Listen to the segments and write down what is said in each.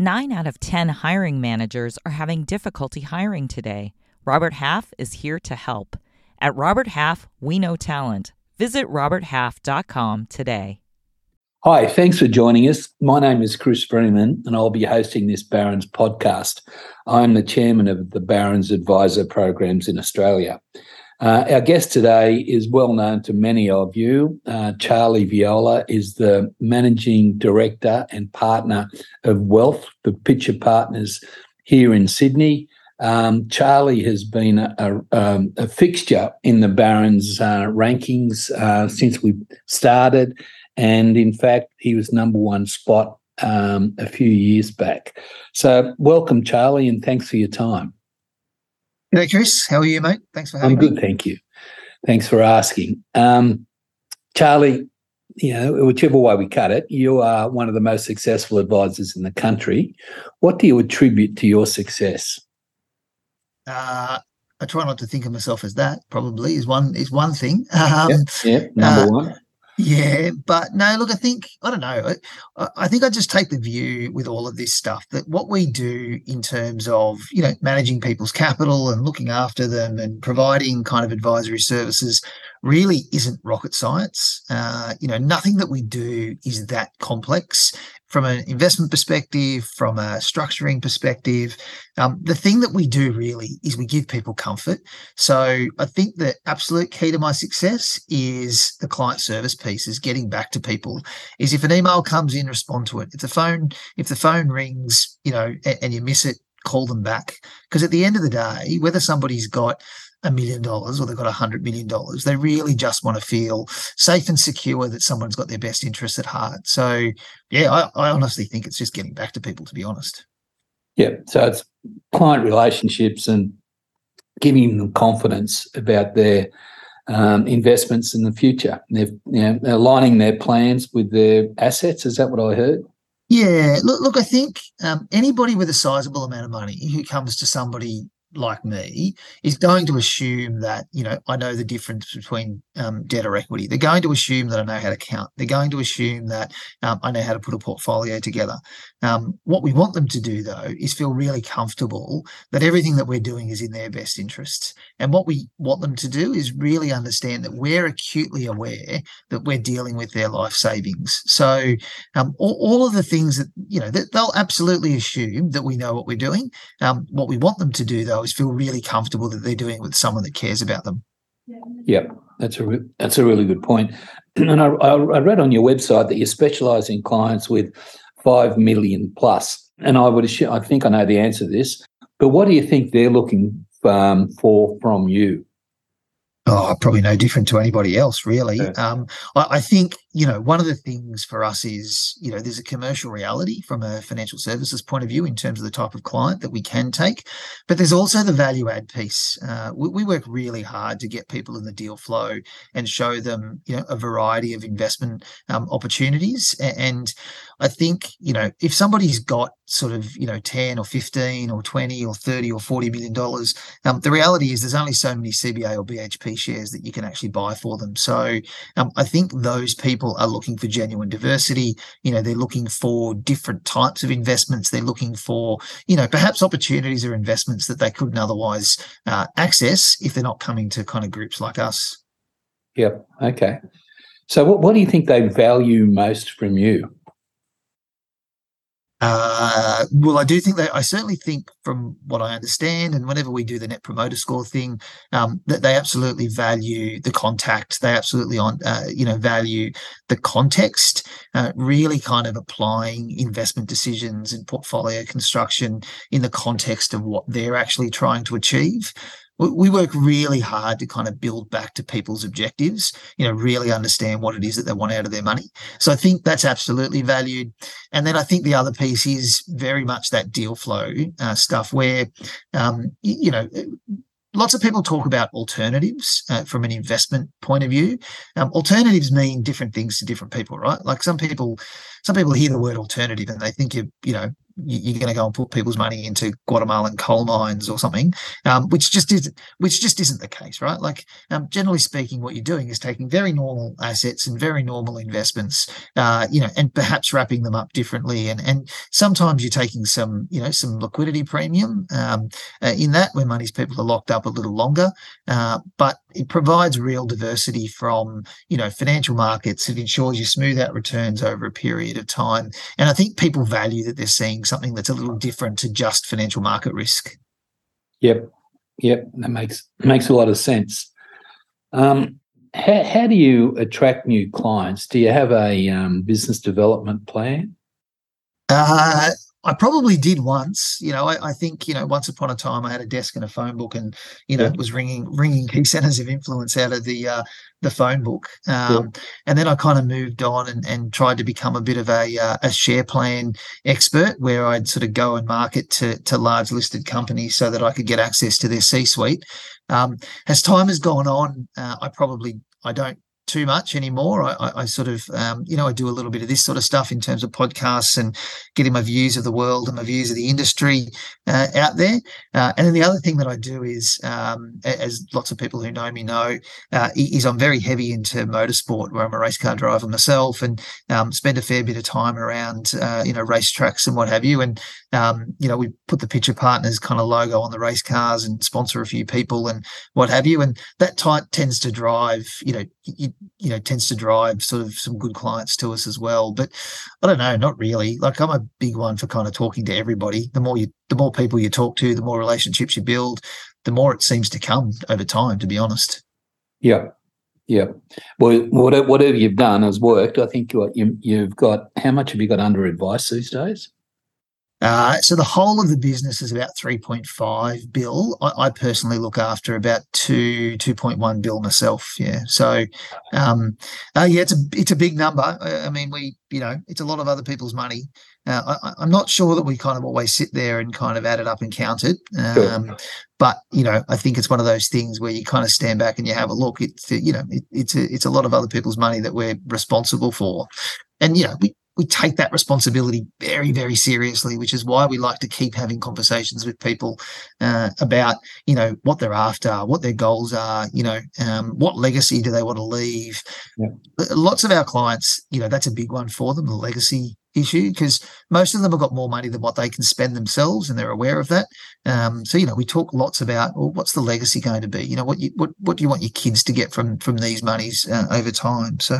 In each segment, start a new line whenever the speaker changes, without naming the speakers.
Nine out of 10 hiring managers are having difficulty hiring today. Robert Half is here to help. At Robert Half, we know talent. Visit RobertHalf.com today.
Hi, thanks for joining us. My name is Chris Freeman, and I'll be hosting this Barron's podcast. I'm the chairman of the Barron's Advisor Programs in Australia. Uh, our guest today is well known to many of you. Uh, Charlie Viola is the managing director and partner of Wealth, the Pitcher Partners here in Sydney. Um, Charlie has been a, a, um, a, fixture in the Barron's uh, rankings uh, since we started. And in fact, he was number one spot um, a few years back. So, welcome, Charlie, and thanks for your time.
G'day, Chris. How are you, mate? Thanks for having me.
I'm good, thank you. Thanks for asking. Um, Charlie, you know, whichever way we cut it, you are one of the most successful advisors in the country. What do you attribute to your success?
Uh, I try not to think of myself as that. Probably is one is one thing. Um,
yeah, yeah, number uh, one.
Yeah, but no, look, I think, I don't know. I, I, think I just take the view with all of this stuff that what we do in terms of, you know, managing people's capital and looking after them and providing kind of advisory services really isn't rocket science. Uh, you know, nothing that we do is that complex from an investment perspective, from a structuring perspective. Um, the thing that we do really is we give people comfort. So I think the absolute key to my success is the client service piece, is getting back to people. Is if an email comes in, respond to it. If the phone, if the phone rings, you know, and, and you miss it, call them back. Because at the end of the day, whether somebody's got a million dollars or they've got a hundred million dollars. They really just want to feel safe and secure that someone's got their best interests at heart. So, yeah, I, I honestly think it's just getting back to people, to be honest.
Yeah. So it's client relationships and giving them confidence about their um, investments in the future. They're you know, aligning their plans with their assets. Is that what I heard?
Yeah, look, look. I think um, anybody with a sizable amount of money who comes to somebody like me is going to assume that you know I know the difference between um, debt or equity. They're going to assume that I know how to count. They're going to assume that um, I know how to put a portfolio together. Um, what we want them to do though is feel really comfortable that everything that we're doing is in their best interests. And what we want them to do is really understand that we're acutely aware that we're dealing with their life savings. So um, all, all, of the things that you know that they'll absolutely assume that we know what we're doing. Um, what we want them to do though is feel really comfortable that they're doing it with someone that cares about them.
Yeah, that's a re- that's a really good point. And I, I read on your website that you specialise in clients with five million plus, plus. and I would assume I think I know the answer to this. But what do you think they're looking um, for from you?
Oh, probably no different to anybody else, really. Yeah. Um, I, I, think you know one of the things for us is you know there's a commercial reality from a financial services point of view in terms of the type of client that we can take, but there's also the value add piece. Uh, we, we, work really hard to get people in the deal flow and show them you know a variety of investment um, opportunities. And I think you know if somebody's got sort of you know 10 or 15 or 20 or 30 or 40 million dollars um, the reality is there's only so many CBA or BHP shares that you can actually buy for them so um, i think those people are looking for genuine diversity. You know they're looking for different types of investments. They're looking for you know perhaps opportunities or investments that they couldn't otherwise uh, access if they're not coming to kind of groups like us.
Yep. Okay. So what, what do you think they value most from you
uh, well, I do think that I certainly think, from what I understand, and whenever we do the net promoter score thing, um, that they absolutely value the contact. They absolutely on, uh, you know, value the context. Uh, really, kind of applying investment decisions and portfolio construction in the context of what they're actually trying to achieve we work really hard to kind of build back to people's objectives, you know, really understand what it is that they want out of their money. So I think that's absolutely valued. And then I think the other piece is very much that deal flow uh, stuff where, um, you know, lots of people talk about alternatives uh, from an investment point of view. Um, alternatives mean different things to different people, right? Like some people, some people hear the word alternative and they think you, you know, you, are going to go and put people's money into Guatemalan coal mines or something, um, which just is which just isn't the case, right? Like um, generally speaking, what you're doing is taking very normal assets and very normal investments, uh, you know, and perhaps wrapping them up differently, and and sometimes you're taking some you know some liquidity premium um, uh, in that where money's people are locked up a little longer, uh, but it provides real diversity from you know financial markets. It ensures you smooth out returns over a period of time, and I think people value that they're seeing something that's a little different to just financial market risk.
Yep, yep, that makes makes a lot of sense. Um, how, how do you attract new clients? Do you have a um, business development plan?
Uh, I probably did once. You know, I, I, think you know once upon a time I had a desk and a phone book, and you know yeah. was ringing ringing key centers of influence out of the uh, the phone book. Um, yeah. And then I kind of moved on and, and tried to become a bit of a uh, a share plan expert, where I'd sort of go and market to to large listed companies so that I could get access to their C suite. Um, as time has gone on, uh, I probably I don't too much anymore. I, I sort of, um, you know, I do a little bit of this sort of stuff in terms of podcasts and getting my views of the world and my views of the industry uh, out there. Uh, and then the other thing that I do is, um, as lots of people who know me know, uh, is I'm very heavy into motorsport, where I'm a race car driver myself, and um, spend a fair bit of time around, uh, you know, racetracks and what have you. And um, you know, we put the Pitcher Partners kind of logo on the race cars and sponsor a few people and what have you. And that type tends to drive, you know, you, you know, tends to drive sort of some good clients to us as well. But I don't know, not really. Like I'm a big one for kind of talking to everybody. The more you, the more people you talk to, the more relationships you build, the more it seems to come over time. To be honest.
Yeah, yeah. Well, whatever you've done has worked. I think you, you've got how much have you got under advice these days?
Uh, so the whole of the business is about 3.5 bill. I, I, personally look after about two, 2.1 bill myself. Yeah. So, um, uh, yeah, it's a, it's a big number. I, I, mean, we, you know, it's a lot of other people's money. Uh, I, am not sure that we kind of always sit there and kind of add it up and count it. Um, sure. But, you know, I think it's one of those things where you kind of stand back and you have a look. It's, you know, it, it's a, it's a lot of other people's money that we're responsible for. And, you know, we, we take that responsibility very, very seriously, which is why we like to keep having conversations with people uh, about, you know, what they're after, what their goals are, you know, um, what legacy do they want to leave. Yeah. Lots of our clients, you know, that's a big one for them, the legacy issue, because most of them have got more money than what they can spend themselves, and they're aware of that. Um, so, you know, we talk lots about, well, what's the legacy going to be? You know, what you what what do you want your kids to get from from these monies uh, over time? So,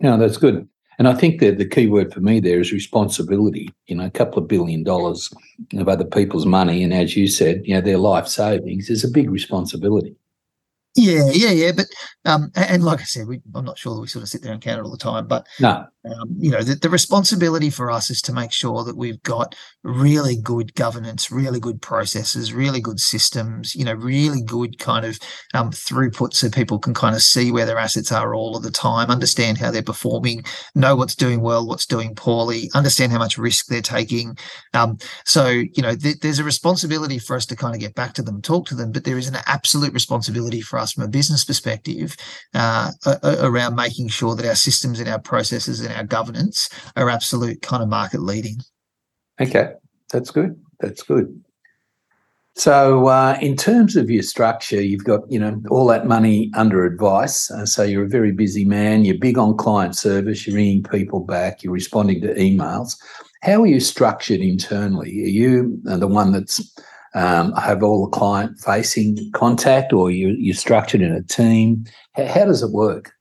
yeah, that's good. And I think that the key word for me there is responsibility. You know, a couple of billion dollars of other people's money, and as you said, you know, their life savings is a big responsibility.
Yeah, yeah, yeah. But um, and like I said, we, I'm not sure that we sort of sit there and count it all the time. But
no,
um, you know, the, the, responsibility for us is to make sure that we've got really good governance, really good processes, really good systems. You know, really good kind of um, throughput, so people can kind of see where their assets are all of the time, understand how they're performing, know what's doing well, what's doing poorly, understand how much risk they're taking. Um, so you know, th- there's a responsibility for us to kind of get back to them, talk to them, but there is an absolute responsibility for us from a business perspective uh, around making sure that our systems and our processes and our governance are absolute kind of market leading.
Okay, that's good. That's good. So, uh, in terms of your structure, you've got you know all that money under advice. Uh, so you're a very busy man. You're big on client service. You're ringing people back. You're responding to emails. How are you structured internally? Are you uh, the one that's um, have all the client facing contact, or you you're structured in a team? How, how does it work?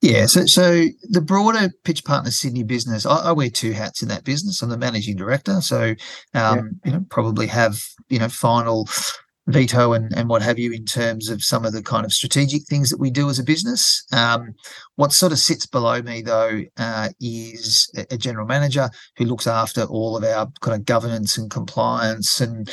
Yeah, so so the broader Pitcher Partner Sydney business, I, I, wear two hats in that business. I'm the managing director, so um, yeah. you know probably have you know final veto and, and what have you in terms of some of the kind of strategic things that we do as a business. Um, what sort of sits below me, though, uh, is a, general manager who looks after all of our kind of governance and compliance and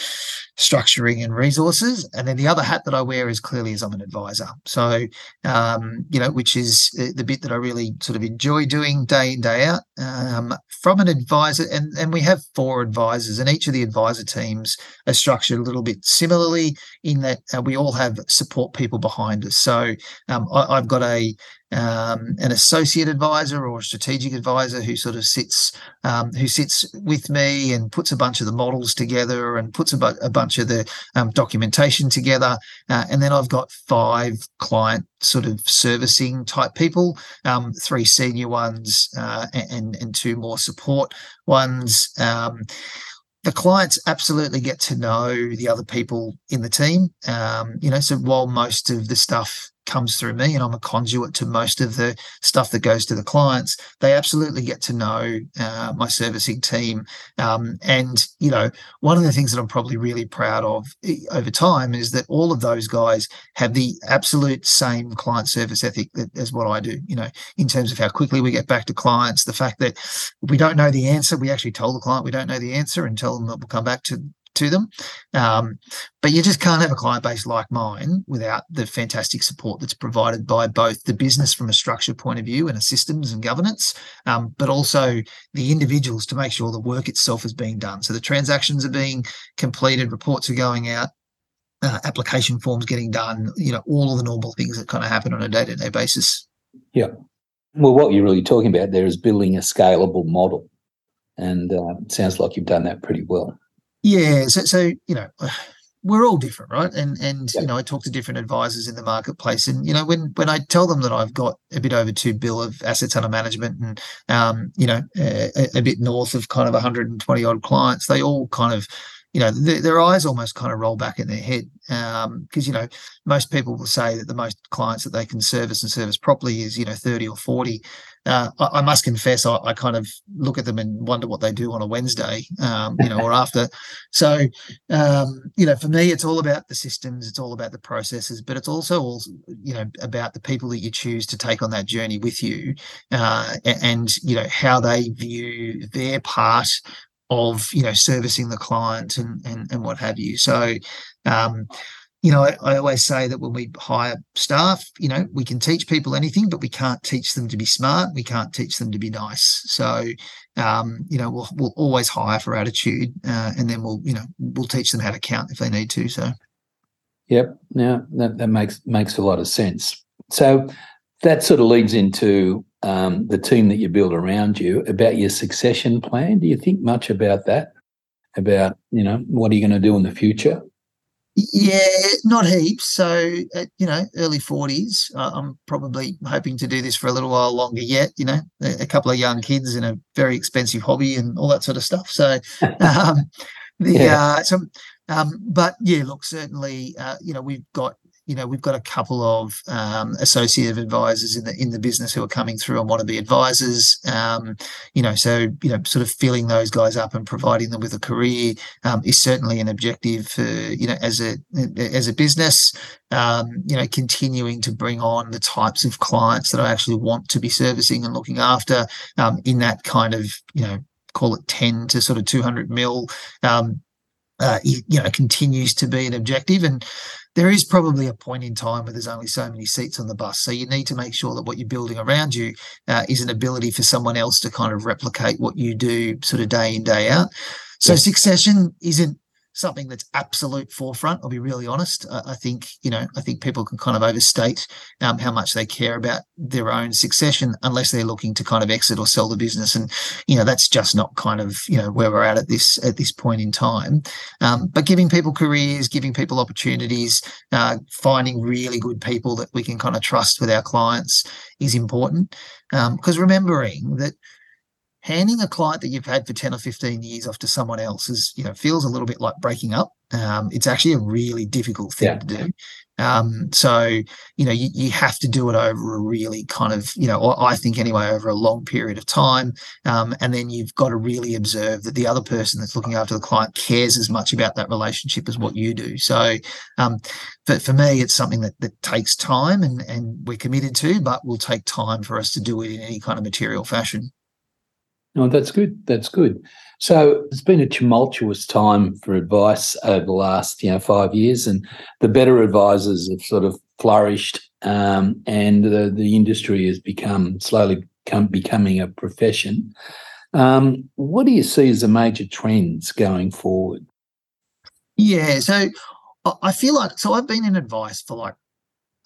structuring and resources. And then the other hat that I wear is clearly as I'm an advisor. So, um, you know, which is the bit that I really sort of enjoy doing day in, day out. Um, from an advisor, and, and we have four advisors, and each of the advisor teams are structured a little bit similarly in that uh, we all have support people behind us. So um, I, I've got a um, an associate advisor or a strategic advisor who sort of sits um, who sits with me and puts a bunch of the models together and puts a, bu- a bunch of the um, documentation together. Uh, and then I've got five client sort of servicing type people, um, three senior ones uh, and and two more support ones. The clients absolutely get to know the other people in the team. Um, you know, so while most of the stuff comes through me and I'm a conduit to most of the stuff that goes to the clients, they absolutely get to know uh, my servicing team. Um, and, you know, one of the things that I'm probably really proud of over time is that all of those guys have the absolute same client service ethic as what I do, you know, in terms of how quickly we get back to clients, the fact that we don't know the answer, we actually told the client we don't know the answer and tell them that we'll come back to to them. Um, but you just can't have a client base like mine without the fantastic support that's provided by both the business from a structure point of view and a systems and governance, um, but also the individuals to make sure the work itself is being done. So the transactions are being completed, reports are going out. Uh, application forms getting done, you know, all of the normal things that kind of happen on a day to day basis.
Yeah. Well, what you're really talking about there is building a scalable model. And uh, it sounds like you've done that pretty well.
Yeah, so so you know, we're all different, right? And and yeah. you know, I talk to different advisors in the marketplace, and you know, when when I tell them that I've got a bit over two bill of assets under management, and um, you know, a, a bit north of kind of 120 odd clients, they all kind of you know, th- their eyes almost kind of roll back in their head because um, you know most people will say that the most clients that they can service and service properly is you know 30 or 40 uh, I, I, must confess I, I, kind of look at them and wonder what they do on a wednesday um, you know or after. So um, you know for me it's all about the systems it's all about the processes but it's also all you know about the people that you choose to take on that journey with you uh, and, and you know how they view their part of you know servicing the client and and, and what have you. So um, you know I, I, always say that when we hire staff you know we can teach people anything but we can't teach them to be smart. We can't teach them to be nice. So um, you know we'll, we'll always hire for attitude uh, and then we'll you know we'll teach them how to count if they need to so.
Yep. Now that, that makes makes a lot of sense. So that sort of leads into um, the team that you build around you about your succession plan. Do you think much about that? About you know what are you going to do in the future?
Yeah, not heaps. So uh, you know, early forties. Uh, I'm probably hoping to do this for a little while longer yet. You know, a, a, couple of young kids and a very expensive hobby and all that sort of stuff. So, um, the yeah. uh, so, um, but yeah, look, certainly, uh, you know, we've got you know we've got a couple of um, associate advisors in the in the business who are coming through and want to be advisors. Um, you know so you know sort of filling those guys up and providing them with a career um, is certainly an objective for you know as a as a business. Um, you know continuing to bring on the types of clients that I actually want to be servicing and looking after um, in that kind of you know call it 10 to sort of 200 mil um, uh, you, you know continues to be an objective. And there is probably a point in time where there's only so many seats on the bus. So you need to make sure that what you're building around you uh, is an ability for someone else to kind of replicate what you do sort of day in, day out. So yeah. succession isn't something that's absolute forefront. I'll be really honest. I, I think you know I think people can kind of overstate um, how much they care about their own succession unless they're looking to kind of exit or sell the business, and you know that's just not kind of you know where we're at at this at this point in time. Um, but giving people careers, giving people opportunities, uh, finding really good people that we can kind of trust with our clients is important. Because um, remembering that handing a client that you've had for 10 or 15 years off to someone else is you know feels a little bit like breaking up. Um, it's actually a really difficult thing yeah. to do. Um, so you know you, you have to do it over a really kind of you know i think anyway over a long period of time. Um, and then you've got to really observe that the other person that's looking after the client cares as much about that relationship as what you do. So um, for, for me it's something that, that takes time and, and we're committed to but will take time for us to do it in any kind of material fashion
Oh, that's good. That's good. So it's been a tumultuous time for advice over the last, you know, five years, and the better advisors have sort of flourished, um, and the, the industry has become slowly becoming a profession. Um, what do you see as the major trends going forward?
Yeah, so I feel like so I've been in advice for like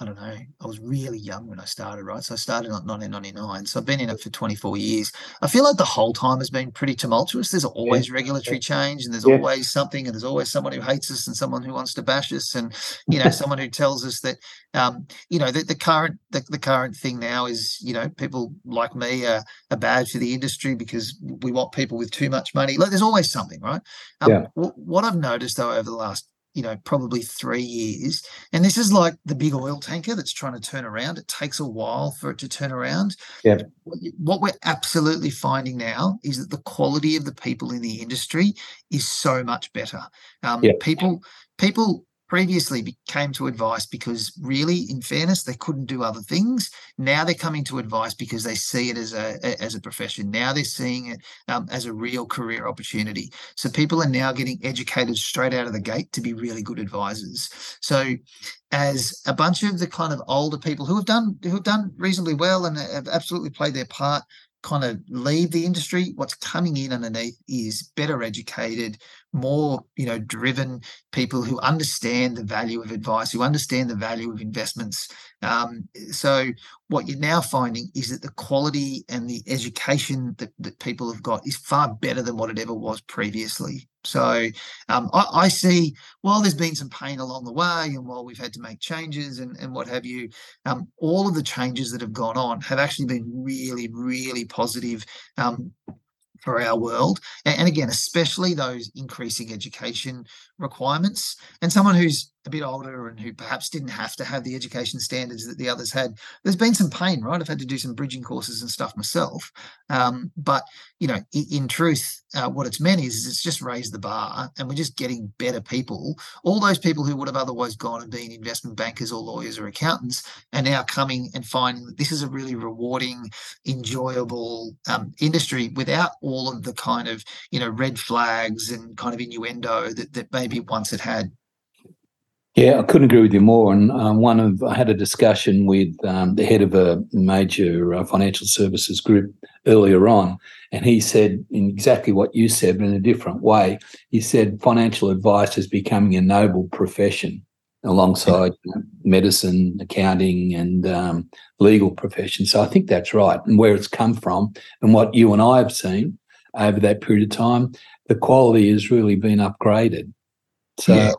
I don't know, I was really young when I started, right? So I started in 1999. So I've been in it for 24 years. I feel like the whole time has been pretty tumultuous. There's always yeah. regulatory change and there's yeah. always something and there's always someone who hates us and someone who wants to bash us and, you know, someone who tells us that, um, you know, the, the current the, the, current thing now is, you know, people like me are, are bad for the industry because we want people with too much money. Like there's always something, right? Um, yeah. w- what I've noticed though over the last you know, probably three years. And this is like the big oil tanker that's trying to turn around. It takes a while for it to turn around.
Yeah.
What we're absolutely finding now is that the quality of the people in the industry is so much better. Um, yeah. People, people previously came to advice because really in fairness they couldn't do other things. Now they're coming to advice because they see it as a as a profession. Now they're seeing it um, as a real career opportunity. So people are now getting educated straight out of the gate to be really good advisors. So as a bunch of the kind of older people who have done who have done reasonably well and have absolutely played their part kind of leave the industry. What's coming in underneath is better educated more you know driven people who understand the value of advice who understand the value of investments um, so what you're now finding is that the quality and the education that, that people have got is far better than what it ever was previously so um, I, I, see while there's been some pain along the way and while we've had to make changes and, and what have you um, all of the changes that have gone on have actually been really really positive um, for our world. And, and, again, especially those increasing education requirements. And someone who's a bit older and who perhaps didn't have to have the education standards that the others had, there's been some pain, right? I've had to do some bridging courses and stuff myself. Um, but, you know, in, in truth, uh, what it's meant is, is it's just raised the bar and we're just getting better people. All those people who would have otherwise gone and been investment bankers or lawyers or accountants are now coming and finding that this is a really rewarding, enjoyable um, industry without all of the kind of, you know, red flags and kind of innuendo that, that maybe once it had.
Yeah, I couldn't agree with you more. And um, one of I had a discussion with um, the head of a major uh, financial services group earlier on, and he said in exactly what you said, but in a different way. He said financial advice is becoming a noble profession alongside medicine, accounting, and um, legal profession. So I think that's right, and where it's come from, and what you and I have seen over that period of time, the quality has really been upgraded. So,
yeah.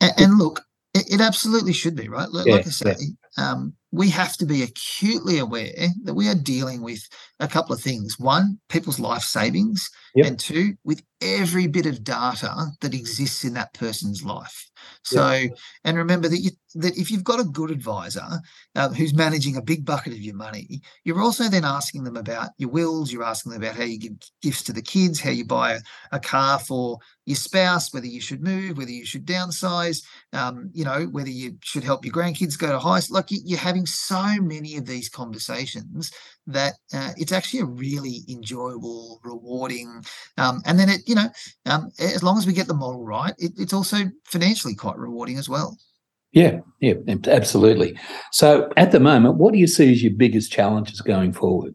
and, and look, it, it absolutely should be, right? Like, yeah, like I say, yeah. um, we have to be acutely aware that we are dealing with a couple of things. One, people's life savings, yep. and two, with every bit of data that exists in that person's life. So, yeah. and remember that you that if you've got a good advisor uh, who's managing a big bucket of your money, you're also then asking them about your wills. You're asking them about how you give gifts to the kids, how you buy a, a car for your spouse, whether you should move, whether you should downsize, um, you know, whether you should help your grandkids go to high school. Like you're having so many of these conversations that uh, it's actually a really enjoyable, rewarding, um, and then it, you know, um, as long as we get the model right, it, it's also financially quite rewarding as well.
Yeah, yeah, absolutely. So at the moment, what do you see as your biggest challenges going forward?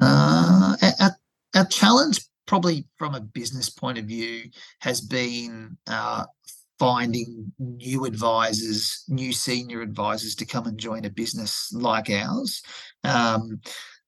Uh, our, our challenge, probably from a business point of view, has been uh, finding new advisors, new senior advisors to come and join a business like ours. Um,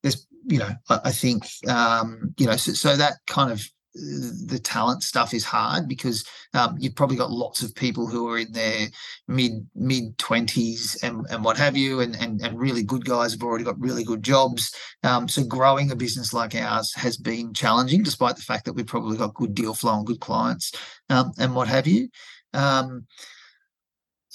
there's, you know, I, I think, um, you know, so, so that kind of the talent stuff is hard because um, you've probably got lots of people who are in their mid mid twenties and, and what have you, and, and and really good guys have already got really good jobs. Um, so growing a business like ours has been challenging, despite the fact that we've probably got good deal flow and good clients um, and what have you.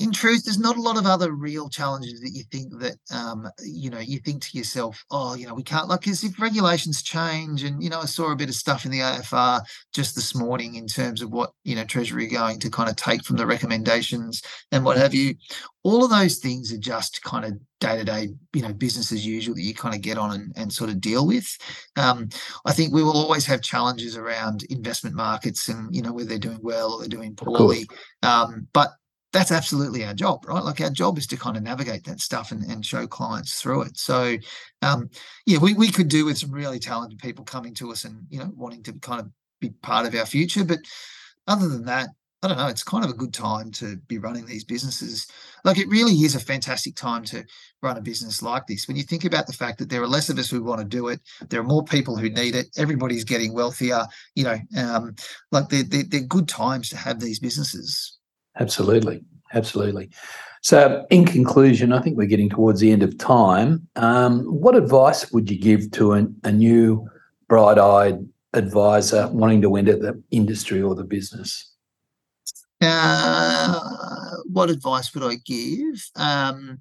In truth, there's not a lot of other real challenges that you think that um, you know you think to yourself, oh, you know, we can't like because if regulations change, and you know, I saw a bit of stuff in the AFR just this morning in terms of what you know Treasury are going to kind of take from the recommendations and what have you. All of those things are just kind of day to day, you know, business as usual that you kind of get on and, and sort of deal with. Um, I think we will always have challenges around investment markets and you know whether they're doing well or they're doing poorly. Um, but that's absolutely our job, right? Like our job is to kind of navigate that stuff and, and show clients through it. So, um, yeah, we, we could do with some really talented people coming to us and, you know, wanting to kind of be part of our future. But other than that, I don't know, it's kind of a good time to be running these businesses. Like it really is a fantastic time to run a business like this. When you think about the fact that there are less of us who want to do it, there are more people who need it, everybody's getting wealthier, you know, um, like they're, they're, they're good times to have these businesses.
Absolutely. Absolutely. So, in conclusion, I think we're getting towards the end of time. Um, what advice would you give to an, a new, bright eyed advisor wanting to enter the industry or the business?
Uh, what advice would I give? Um,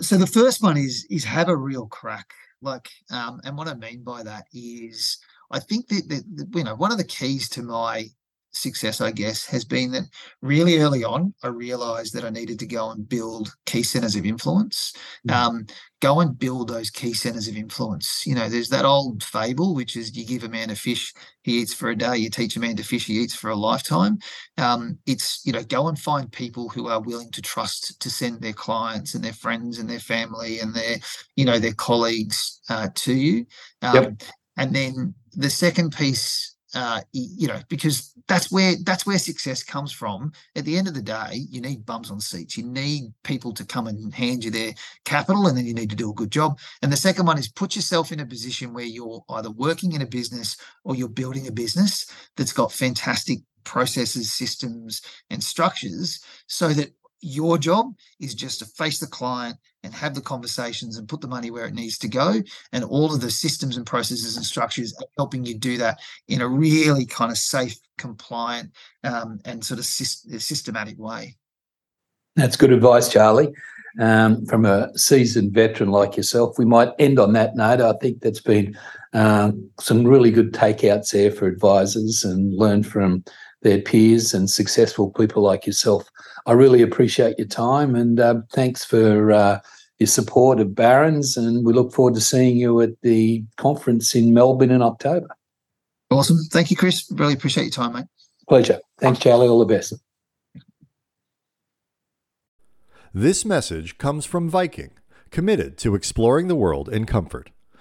so the first one is is have a real crack. Like, um, and what I mean by that is, I think that, that you know one of the keys to my success, I guess, has been that really early on, I realized that I needed to go and build key centers of influence. Mm. Um, go and build those key centers of influence. You know, there's that old fable, which is you give a man a fish, he eats for a day. You teach a man to fish, he eats for a lifetime. Um, it's, you know, go and find people who are willing to trust to send their clients and their friends and their family and their, you know, their colleagues uh, to you. Um, yep. And then the second piece uh, you know, because that's where that's where success comes from. At the end of the day, you need bums on seats. You need people to come and hand you their capital, and then you need to do a good job. And the second one is put yourself in a position where you're either working in a business or you're building a business that's got fantastic processes, systems, and structures, so that your job is just to face the client and have the conversations and put the money where it needs to go. And all of the systems and processes and structures are helping you do that in a really kind of safe, compliant, um, and sort of sy- systematic way.
That's good advice, Charlie. Um, from a seasoned veteran like yourself, we might end on that note. I think that's been um, some really good takeouts there for advisors and learn from their peers and successful people like yourself. I really appreciate your time and uh, thanks for uh, your support of Barron's. And we look forward to seeing you at the conference in Melbourne in October.
Awesome. Thank you, Chris. Really appreciate your time, mate.
Pleasure. Thanks, Charlie. All the best.
This message comes from Viking, committed to exploring the world in comfort.